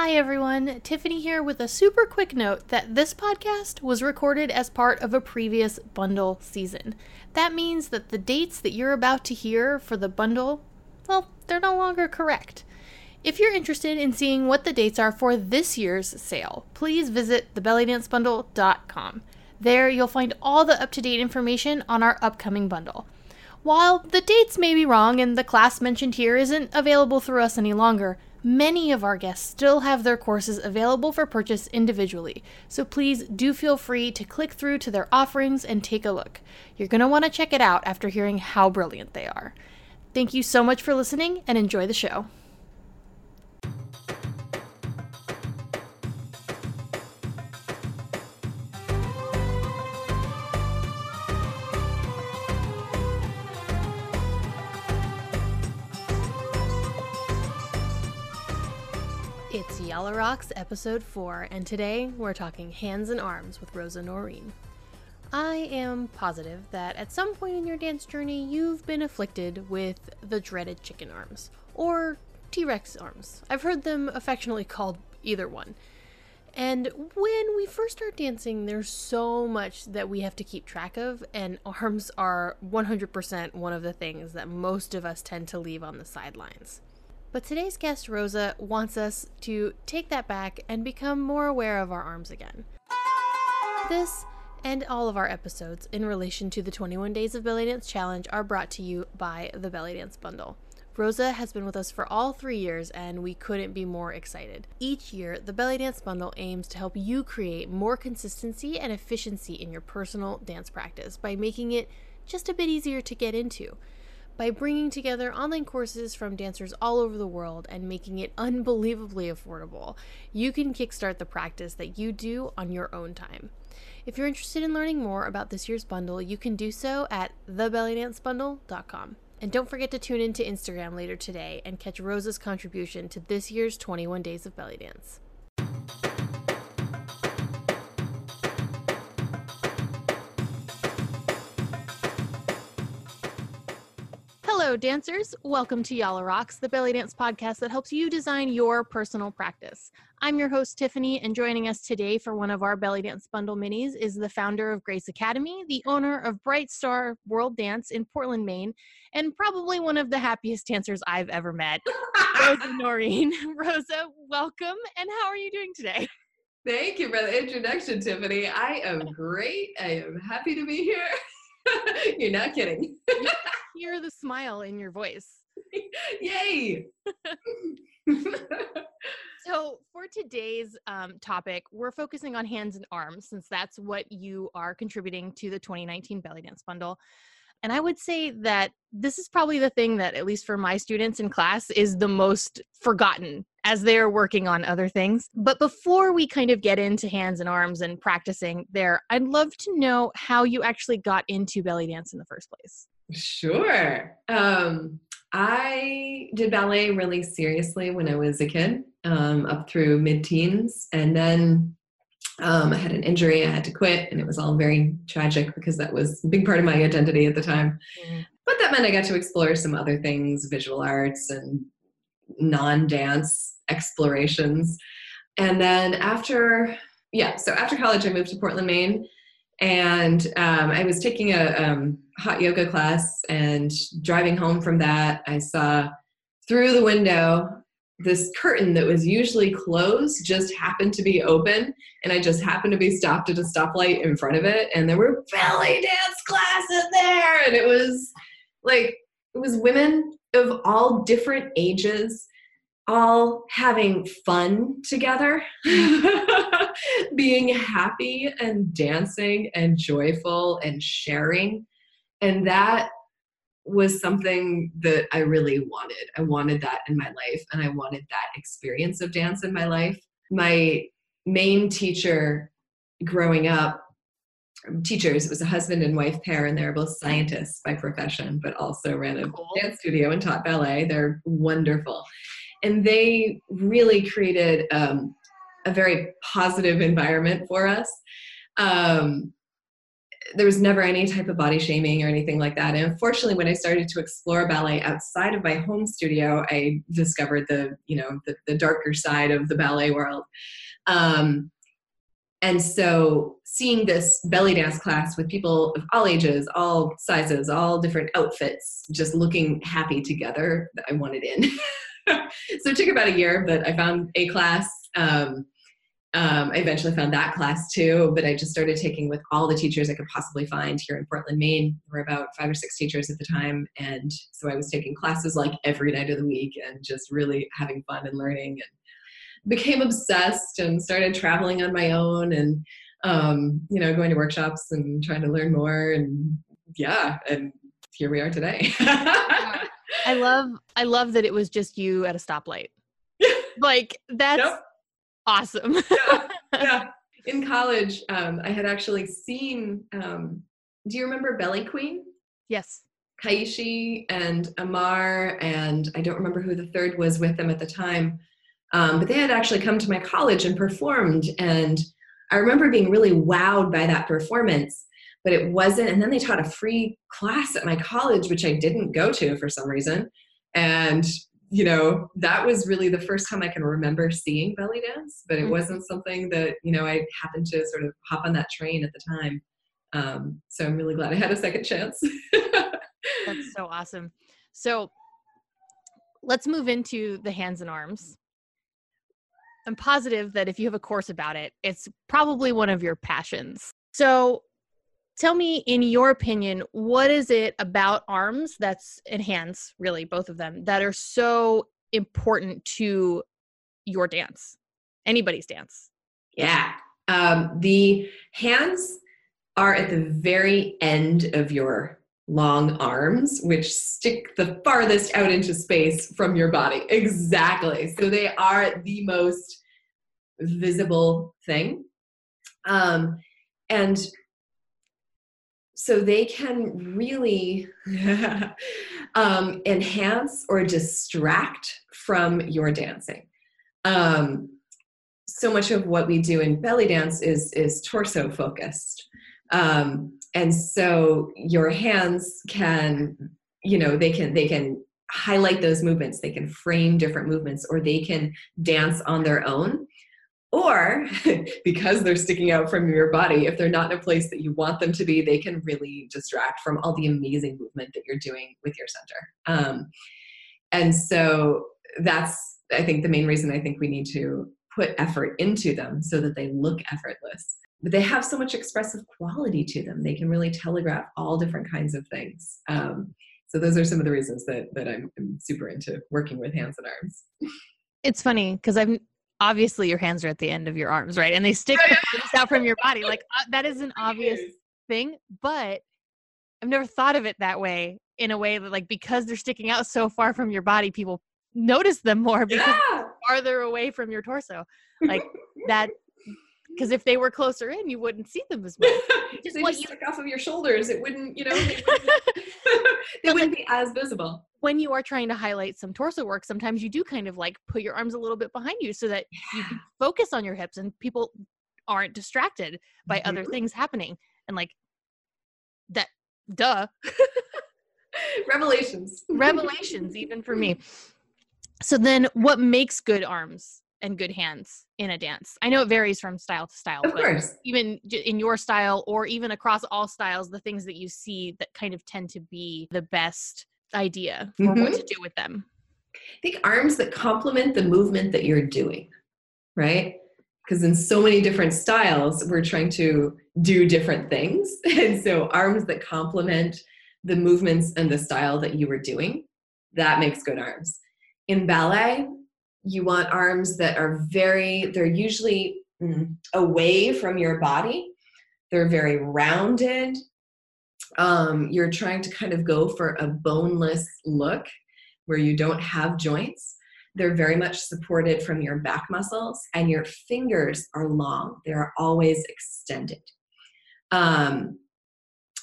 Hi, everyone. Tiffany here with a super quick note that this podcast was recorded as part of a previous bundle season. That means that the dates that you're about to hear for the bundle, well, they're no longer correct. If you're interested in seeing what the dates are for this year's sale, please visit thebellydancebundle.com. There, you'll find all the up to date information on our upcoming bundle. While the dates may be wrong and the class mentioned here isn't available through us any longer, many of our guests still have their courses available for purchase individually, so please do feel free to click through to their offerings and take a look. You're going to want to check it out after hearing how brilliant they are. Thank you so much for listening and enjoy the show. It's Rocks episode 4, and today we're talking hands and arms with Rosa Noreen. I am positive that at some point in your dance journey you've been afflicted with the dreaded chicken arms, or T Rex arms. I've heard them affectionately called either one. And when we first start dancing, there's so much that we have to keep track of, and arms are 100% one of the things that most of us tend to leave on the sidelines. But today's guest, Rosa, wants us to take that back and become more aware of our arms again. This and all of our episodes in relation to the 21 Days of Belly Dance Challenge are brought to you by the Belly Dance Bundle. Rosa has been with us for all three years, and we couldn't be more excited. Each year, the Belly Dance Bundle aims to help you create more consistency and efficiency in your personal dance practice by making it just a bit easier to get into by bringing together online courses from dancers all over the world and making it unbelievably affordable, you can kickstart the practice that you do on your own time. If you're interested in learning more about this year's bundle, you can do so at thebellydancebundle.com. And don't forget to tune in to Instagram later today and catch Rosa's contribution to this year's 21 Days of Belly Dance. Hello, dancers. Welcome to Yalla Rocks, the belly dance podcast that helps you design your personal practice. I'm your host, Tiffany, and joining us today for one of our belly dance bundle minis is the founder of Grace Academy, the owner of Bright Star World Dance in Portland, Maine, and probably one of the happiest dancers I've ever met, Rosa Noreen. Rosa, welcome, and how are you doing today? Thank you for the introduction, Tiffany. I am great. I am happy to be here. You're not kidding. Hear the smile in your voice. Yay! So, for today's um, topic, we're focusing on hands and arms since that's what you are contributing to the 2019 Belly Dance Bundle. And I would say that this is probably the thing that, at least for my students in class, is the most forgotten as they're working on other things. But before we kind of get into hands and arms and practicing there, I'd love to know how you actually got into belly dance in the first place. Sure. Um, I did ballet really seriously when I was a kid, um, up through mid teens. And then um, I had an injury, I had to quit, and it was all very tragic because that was a big part of my identity at the time. Mm. But that meant I got to explore some other things, visual arts and non dance explorations. And then after, yeah, so after college, I moved to Portland, Maine. And um, I was taking a um, hot yoga class, and driving home from that, I saw through the window this curtain that was usually closed just happened to be open and i just happened to be stopped at a stoplight in front of it and there were belly dance classes there and it was like it was women of all different ages all having fun together being happy and dancing and joyful and sharing and that was something that I really wanted. I wanted that in my life and I wanted that experience of dance in my life. My main teacher growing up, teachers, it was a husband and wife pair, and they're both scientists by profession, but also ran a cool. dance studio and taught ballet. They're wonderful. And they really created um, a very positive environment for us. Um, there was never any type of body shaming or anything like that. And unfortunately, when I started to explore ballet outside of my home studio, I discovered the you know the, the darker side of the ballet world. Um, and so seeing this belly dance class with people of all ages, all sizes, all different outfits, just looking happy together, I wanted in. so it took about a year, but I found a class. Um, um, I eventually found that class too, but I just started taking with all the teachers I could possibly find here in Portland, Maine. There were about five or six teachers at the time. And so I was taking classes like every night of the week and just really having fun and learning and became obsessed and started traveling on my own and um, you know going to workshops and trying to learn more and yeah and here we are today. I love i love that it was just you at a stoplight. Like that's yep. awesome. Yeah, yeah, in college um, i had actually seen um, do you remember belly queen? Yes. Kaeshi and amar and i don't remember who the third was with them at the time um, but they had actually come to my college and performed. And I remember being really wowed by that performance, but it wasn't. And then they taught a free class at my college, which I didn't go to for some reason. And, you know, that was really the first time I can remember seeing belly dance, but it mm-hmm. wasn't something that, you know, I happened to sort of hop on that train at the time. Um, so I'm really glad I had a second chance. That's so awesome. So let's move into the hands and arms. I'm positive that if you have a course about it, it's probably one of your passions. So tell me, in your opinion, what is it about arms that's and hands, really, both of them, that are so important to your dance, anybody's dance? Yeah. Um, the hands are at the very end of your long arms, which stick the farthest out into space from your body. Exactly. So they are the most visible thing. Um, and so they can really um, enhance or distract from your dancing. Um, so much of what we do in belly dance is is torso focused um, and so your hands can you know they can they can highlight those movements. They can frame different movements or they can dance on their own. Or because they're sticking out from your body if they're not in a place that you want them to be they can really distract from all the amazing movement that you're doing with your center. Um, and so that's i think the main reason i think we need to put effort into them so that they look effortless but they have so much expressive quality to them. They can really telegraph all different kinds of things. Um, so those are some of the reasons that that I'm, I'm super into working with hands and arms. It's funny because i'm obviously your hands are at the end of your arms right? And they stick out from your body. Like uh, that is an obvious thing but i've never thought of it that way in a way that like because they're sticking out so far from your body people notice them more because yeah. farther away from your torso. Like that because if they were closer in, you wouldn't see them as much. Just they just you, stick off of your shoulders. It wouldn't, you know, they wouldn't, they wouldn't be as visible. When you are trying to highlight some torso work, sometimes you do kind of like put your arms a little bit behind you so that yeah. you can focus on your hips and people aren't distracted by mm-hmm. other things happening. And like that, duh. Revelations. Revelations, even for me. So then, what makes good arms? And good hands in a dance. I know it varies from style to style, of but course. even in your style or even across all styles, the things that you see that kind of tend to be the best idea for mm-hmm. what to do with them. I think arms that complement the movement that you're doing, right? Because in so many different styles, we're trying to do different things. And so arms that complement the movements and the style that you were doing, that makes good arms. In ballet, you want arms that are very, they're usually mm, away from your body. They're very rounded. Um, you're trying to kind of go for a boneless look where you don't have joints. They're very much supported from your back muscles, and your fingers are long. They are always extended. Um,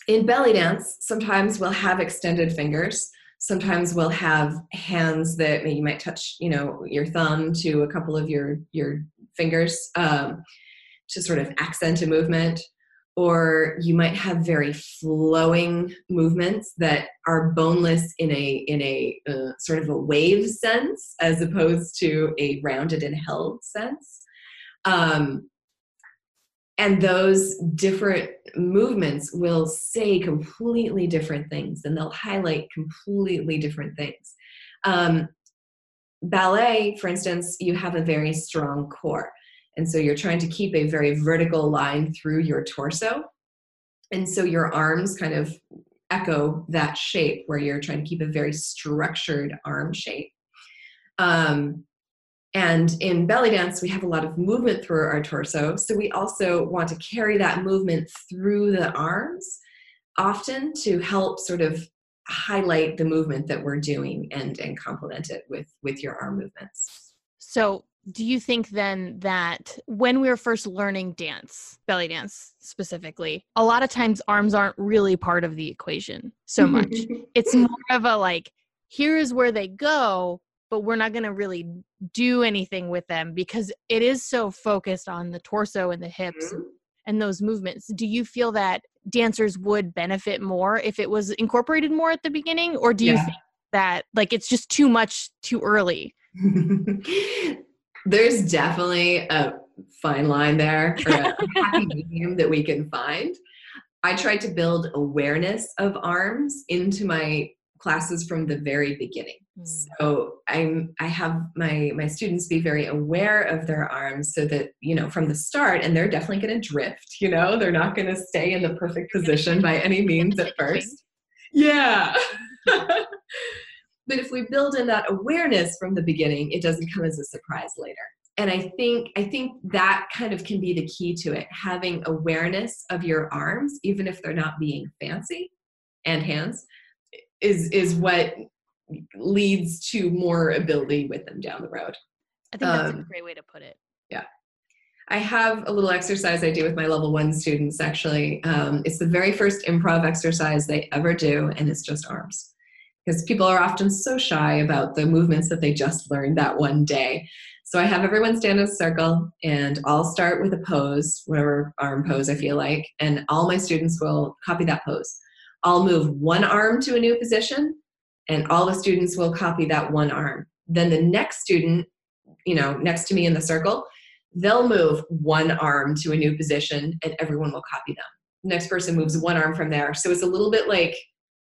in belly dance, sometimes we'll have extended fingers sometimes we'll have hands that you might touch you know your thumb to a couple of your your fingers um, to sort of accent a movement. Or you might have very flowing movements that are boneless in a in a uh, sort of a wave sense as opposed to a rounded and held sense. Um, and those different movements will say completely different things and they'll highlight completely different things um, ballet for instance you have a very strong core and so you're trying to keep a very vertical line through your torso. And so your arms kind of echo that shape where you're trying to keep a very structured arm shape. Um, and in belly dance, we have a lot of movement through our torso. So we also want to carry that movement through the arms, often to help sort of highlight the movement that we're doing and, and complement it with, with your arm movements. So do you think then that when we were first learning dance, belly dance specifically, a lot of times arms aren't really part of the equation so much? it's more of a like, here's where they go, but we're not going to really do anything with them because it is so focused on the torso and the hips mm-hmm. and those movements. Do you feel that dancers would benefit more if it was incorporated more at the beginning? Or do you yeah. think that like it's just too much too early? there's definitely a fine line there or a happy medium that we can find. I tried to build awareness of arms into my classes from the very beginning. Mm. So I'm I have my my students be very aware of their arms so that, you know, from the start and they're definitely going to drift, you know, they're not going to stay in the perfect position by any means at first. Yeah. But if we build in that awareness from the beginning, it doesn't come as a surprise later. And I think I think that kind of can be the key to it, having awareness of your arms, even if they're not being fancy, and hands, is is what leads to more ability with them down the road. I think that's um, a great way to put it. Yeah. I have a little exercise I do with my level one students actually. Um, it's the very first improv exercise they ever do, and it's just arms because people are often so shy about the movements that they just learned that one day. So I have everyone stand in a circle and I'll start with a pose, whatever arm pose I feel like, and all my students will copy that pose. I'll move one arm to a new position and all the students will copy that one arm. Then the next student, you know, next to me in the circle, they'll move one arm to a new position and everyone will copy them. next person moves one arm from there. So it's a little bit like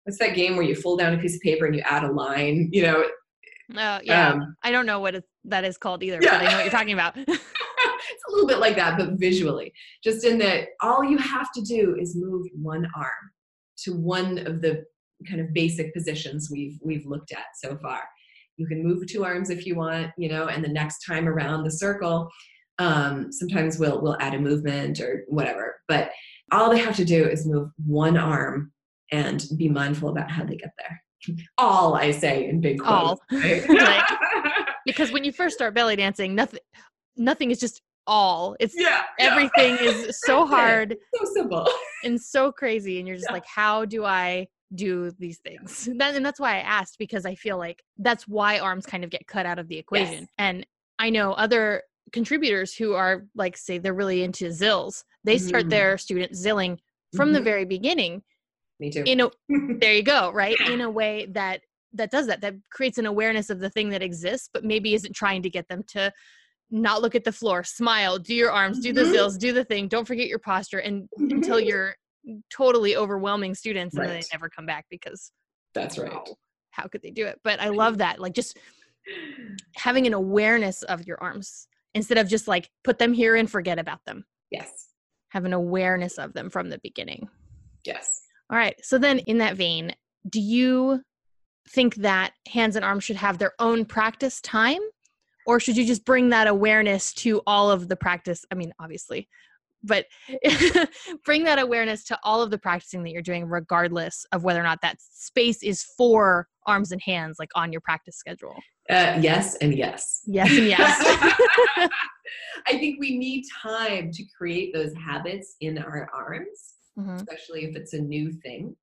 what's that game where you fold down a piece of paper and you add a line you know oh yeah um, i don't know what it, that is called either yeah. but i know what you're talking about it's a little bit like that but visually just in that all you have to do is move one arm to one of the kind of basic positions we've we've looked at so far you can move two arms if you want you know and the next time around the circle um, sometimes we'll we'll add a movement or whatever but all they have to do is move one arm and be mindful about how they get there. All I say in big quotes. All. Right? like, because when you first start belly dancing, nothing nothing is just all. It's yeah, everything yeah. is so hard. so simple. And so crazy. And you're just yeah. like, how do I do these things? That, and that's why I asked because I feel like that's why arms kind of get cut out of the equation. Yes. And I know other contributors who are like say they're really into zills. They start mm. their students zilling from mm-hmm. the very beginning me too. In a there you go, right? In a way that that does that that creates an awareness of the thing that exists but maybe isn't trying to get them to not look at the floor smile do your arms do the mm-hmm. zills do the thing don't forget your posture and until you're totally overwhelming students right. and then they never come back because that's right wow, how could they do it but i love that like just having an awareness of your arms instead of just like put them here and forget about them yes have an awareness of them from the beginning yes all right. So then, in that vein, do you think that hands and arms should have their own practice time? Or should you just bring that awareness to all of the practice? I mean, obviously, but bring that awareness to all of the practicing that you're doing, regardless of whether or not that space is for arms and hands, like on your practice schedule. Uh, yes, and yes. Yes, and yes. I think we need time to create those habits in our arms mm-hmm. especially if it's a new thing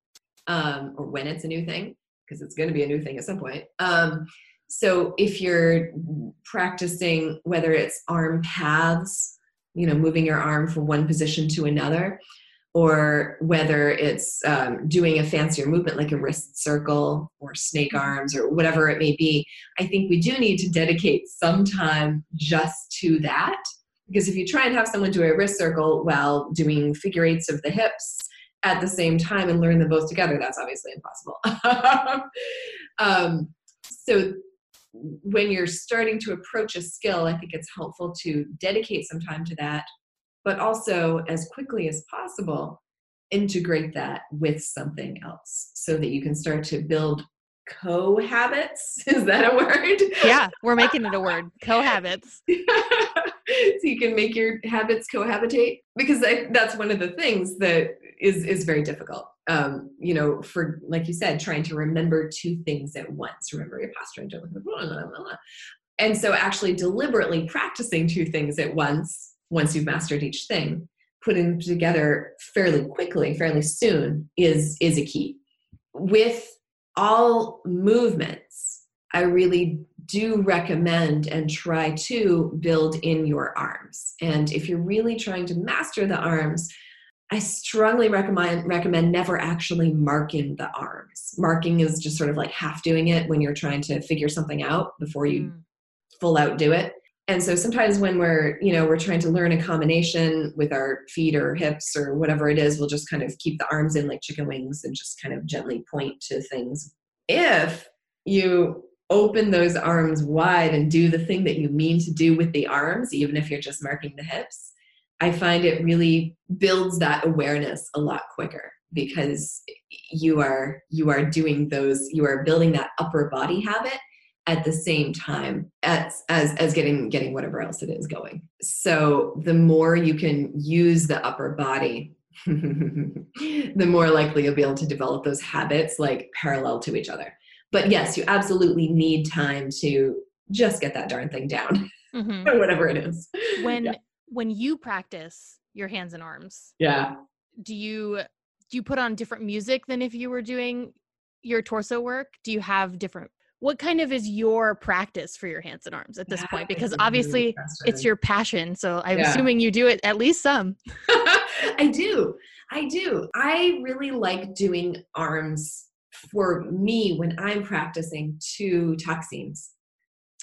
um, or when it's a new thing, because it's going to be a new thing at some point. Um, so if you're practicing whether it's arm paths, you know, moving your arm from one position to another, or whether it's um, doing a fancier movement like a wrist circle or snake arms or whatever it may be, I think we do need to dedicate some time just to that. Because if you try and have someone do a wrist circle while doing figure eights of the hips at the same time and learn them both together, that's obviously impossible. um, so when you're starting to approach a skill, I think it's helpful to dedicate some time to that, but also as quickly as possible, integrate that with something else so that you can start to build co-habits. Is that a word? Yeah, we're making it a word. Cohabits. so you can make your habits cohabitate? Because I, that's one of the things that is is very difficult. Um, you know for like you said trying to remember two things at once. Remember your posture and don't blah, blah, blah. and so actually deliberately practicing two things at once once you've mastered each thing putting them together fairly quickly fairly soon is is a key. With all movements i really do recommend and try to build in your arms. And if you're really trying to master the arms, I strongly recommend recommend never actually marking the arms. Marking is just sort of like half doing it when you're trying to figure something out before you Mm. full out do it. And so sometimes when we're, you know, we're trying to learn a combination with our feet or hips or whatever it is, we'll just kind of keep the arms in like chicken wings and just kind of gently point to things. If you open those arms wide and do the thing that you mean to do with the arms, even if you're just marking the hips, I find it really builds that awareness a lot quicker because you are you are doing those you are building that upper body habit at the same time as as as getting getting whatever else it is going. So the more you can use the upper body the more likely you'll be able to develop those habits like parallel to each other but yes you absolutely need time to just get that darn thing down Mhm. whatever it is When yeah. when you practice your hands and arms, yeah do you do you put on different music than if you were doing your torso work? Do you have different what kind of is your practice for your hands and arms at this That point? Because obviously it's your passion. So I'm Yeah. assuming you do it at least some. I do. I do. I really like doing arms for me when I'm practicing two scenes.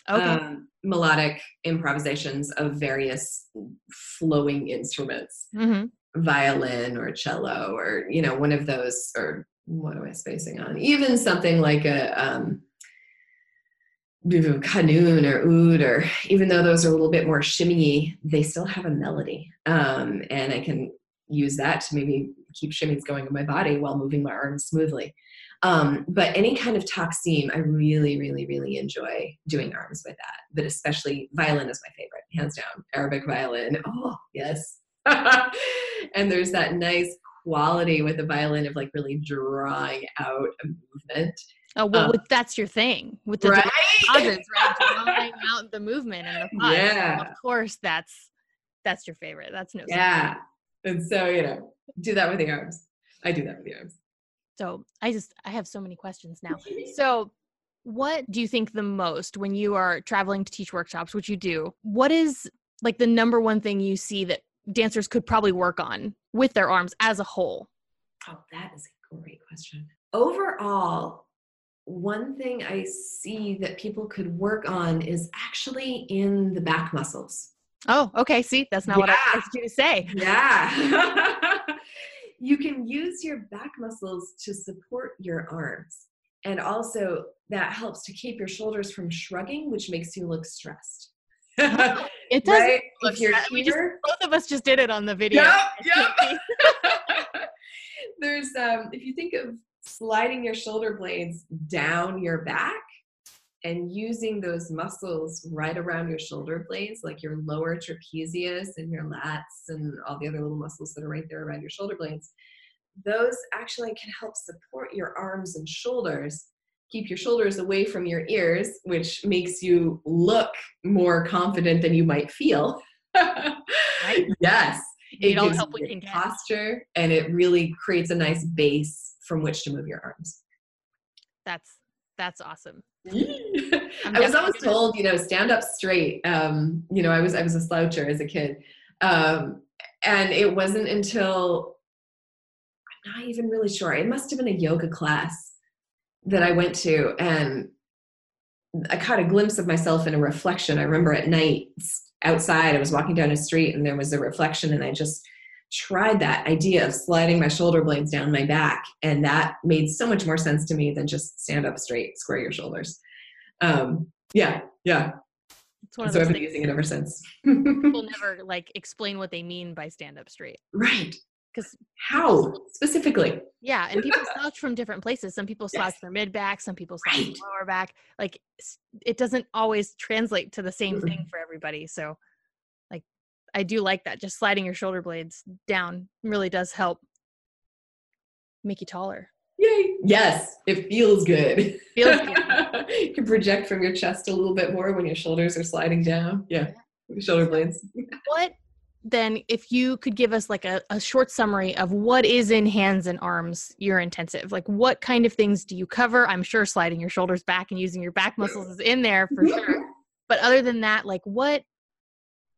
Okay. Um, melodic improvisations of various flowing instruments, hmm violin or cello, or you know, one of those, or what am I spacing on? Even something like a um, Kanun or oud, or even though those are a little bit more shimmy, they still have a melody, um, and I can use that to maybe keep shimmies going in my body while moving my arms smoothly. Um, but any kind of taksim, I really, really, really enjoy doing arms with that. But especially violin is my favorite, hands down. Arabic violin, oh yes. and there's that nice quality with the violin of like really drawing out a movement, Oh well, um, with, that's your thing with the right? deposits, right? Drawing out the movement and the pause. Yeah. of course, that's that's your favorite. That's no. secret. Yeah. And so, you know, do that with the arms. I do that with the arms. So I just I have so many questions now. So what do you think the most when you are traveling to teach workshops, which you do? What is like the number one thing you see that dancers could probably work on with their arms as a whole? Oh, that is a great question. Overall, one thing I see that people could work on is actually in the back muscles. Oh, okay. See, that's not what I Yeah. expected you to say. Yeah. you can use your back muscles to support your arms. And also, that helps to keep your shoulders from shrugging, which makes you look stressed. It does. look If you're stressed. We just- here, Both of us just did it on the video. Yep, yep. There's um if you think of sliding your shoulder blades down your back and using those muscles right around your shoulder blades, like your lower trapezius and your lats and all the other little muscles that are right there around your shoulder blades, those actually can help support your arms and shoulders. Keep your shoulders away from your ears, which makes you look more confident than you might feel. Right. Yes. It gives help we can get. posture and it really creates a nice base from which to move your arms. That's that's awesome. I was always told, you know, stand up straight. Um, you know, I was I was a sloucher as a kid, um, and it wasn't until I'm not even really sure. It must have been a yoga class that I went to, and I caught a glimpse of myself in a reflection. I remember at night outside, I was walking down a street and there was a reflection, and I just tried that idea of sliding my shoulder blades down my back. And that made so much more sense to me than just stand up straight, square your shoulders. Um, yeah, yeah. It's one of so I've been using it ever since. people never like explain what they mean by stand up straight. Right. Because How specifically? Yeah, and people slouch from different places. Some people slouch Yes. their mid back, some people slouch Right. their lower back. Like it doesn't always translate to the same Mm-mm. thing for everybody. So I do like that. Just sliding your shoulder blades down really does help make you taller. Yay. Yes, it feels good. Feels good. you can project from your chest a little bit more when your shoulders are sliding down. Yeah. Shoulder blades. What then if you could give us like a, a short summary of what is in hands and arms your intensive like what kind of things do you cover i'm sure sliding your shoulders back and using your back muscles is in there for sure but other than that like what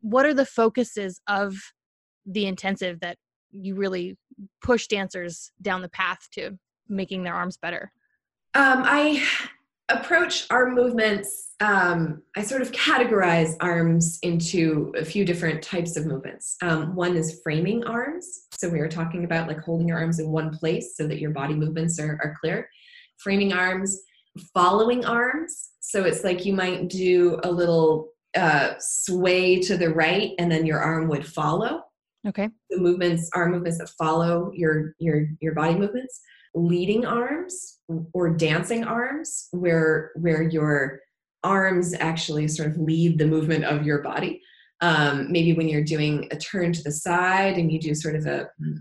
what are the focuses of the intensive that you really push dancers down the path to making their arms better Um, I approach arm movements. Um, I sort of categorize arms into a few different types of movements. Um, one is framing arms. So we were talking about like holding your arms in one place so that your body movements are, are clear. Framing arms, following arms. So it's like you might do a little uh, sway to the right and then your arm would follow. Okay. The movements are movements that follow your your your body movements. Leading arms or dancing arms where where your arms actually sort of lead the movement of your body. Um, maybe when you're doing a turn to the side and you do sort of a hmm,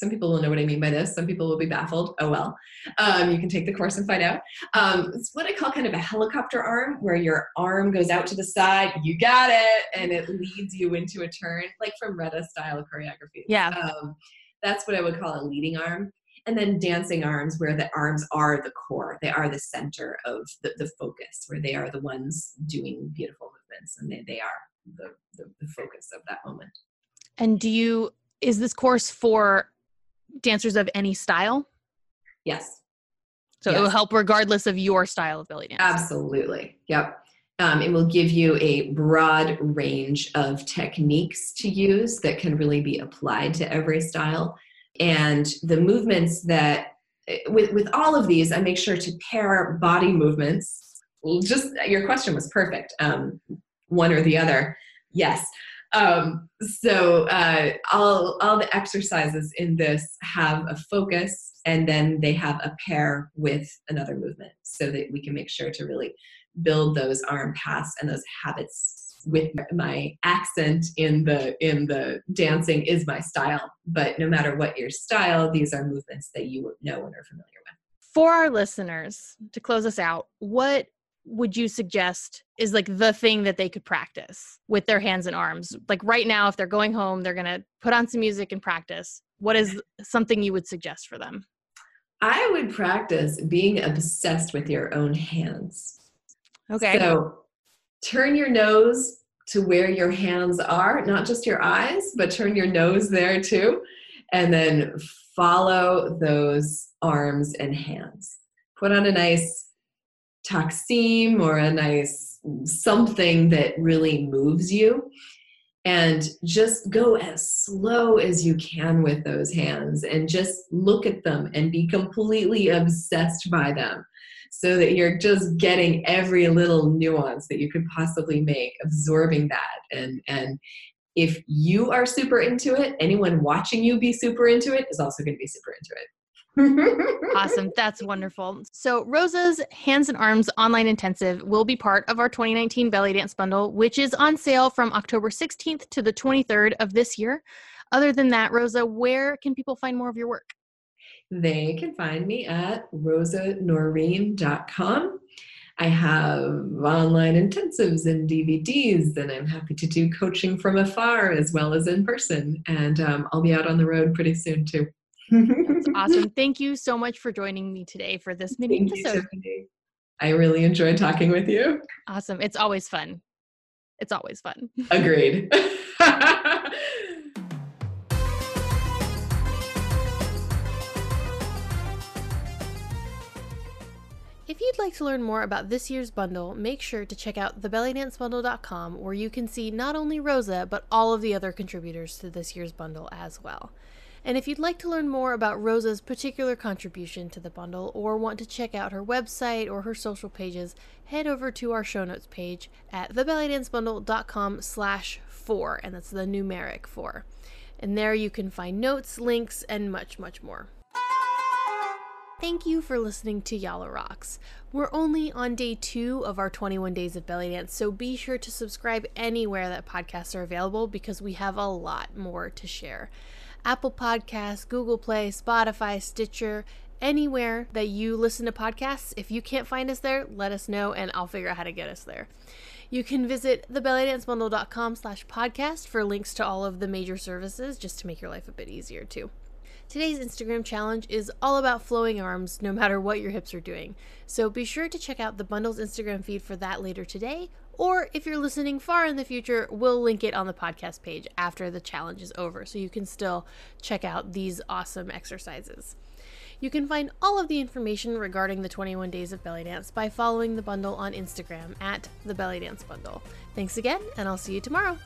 some people will know what i mean by this. Some people will be baffled. Oh well. Um, you can take the course and find out. Um, it's what i call kind of a helicopter arm where your arm goes out to the side. You got it. And it leads you into a turn like from Reda style choreography. Yeah. um, that's what i would call a leading arm. And then dancing arms where the arms are the core. They are the center of the, the focus where they are the ones doing beautiful movements. And they, they are the, the, the focus of that moment. And do you is this course for dancers of any style yes so it will help regardless of your style of belly dance Absolutely. Yep. Um, it will give you a broad range of techniques to use that can really be applied to every style. And the movements that, eh, with, with all of these, I make sure to pair body movements. Just your question was perfect. Um, one or the other. Yes. Um, so uh, all all the exercises in this have a focus, and then they have a pair with another movement, so that we can make sure to really build those arm paths and those habits with my accent in the in the dancing is my style. But no matter what your style these are movements that you know and are familiar with. For our listeners to close us out what would you suggest is like the thing that they could practice with their hands and arms like right now if they're going home they're going to put on some music and practice what is something you would suggest for them i would practice being obsessed with your own hands okay So turn your nose to where your hands are, not just your eyes, but turn your nose there too. And then follow those arms and hands. Put on a nice taksim or a nice something that really moves you. And just go as slow as you can with those hands and just look at them and be completely obsessed by them so that you're just getting every little nuance that you could possibly make absorbing that and and if you are super into it anyone watching you be super into it is also going to be super into it awesome. That's wonderful. So rosa's hands and arms online intensive will be part of our 2019 belly dance bundle which is on sale from october 16th to the 23rd of this year. Other than that rosa where can people find more of your work? They can find me at rosanoreen.com I have online intensives and DVDs, and I'm happy to do coaching from afar as well as in person. And um, I'll be out on the road pretty soon too. That's awesome. Thank you so much for joining me today for this mini Thank episode. You, I really enjoyed talking with you. Awesome. It's always fun. It's always fun. Agreed. If you'd like to learn more about this year's bundle, make sure to check out thebellydancebundle.com where you can see not only Rosa, but all of the other contributors to this year's bundle as well. And if you'd like to learn more about Rosa's particular contribution to the bundle or want to check out her website or her social pages, head over to our show notes page at thebellydancebundle.com slash four, and that's the numeric four. And there you can find notes, links, and much, much more. Thank you for listening to Yalla Rocks. We're only on day two of our 21 days of belly dance, so be sure to subscribe anywhere that podcasts are available because we have a lot more to share. Apple Podcasts, Google Play, Spotify, Stitcher, anywhere that you listen to podcasts. If you can't find us there, let us know and I'll figure out how to get us there. You can visit thebellydancebundle.com slash podcast for links to all of the major services just to make your life a bit easier too. Today's Instagram challenge is all about flowing arms no matter what your hips are doing. So be sure to check out the bundle's Instagram feed for that later today. Or if you're listening far in the future, we'll link it on the podcast page after the challenge is over so you can still check out these awesome exercises. You can find all of the information regarding the 21 days of belly dance by following the bundle on Instagram at the belly dance bundle. Thanks again, and I'll see you tomorrow.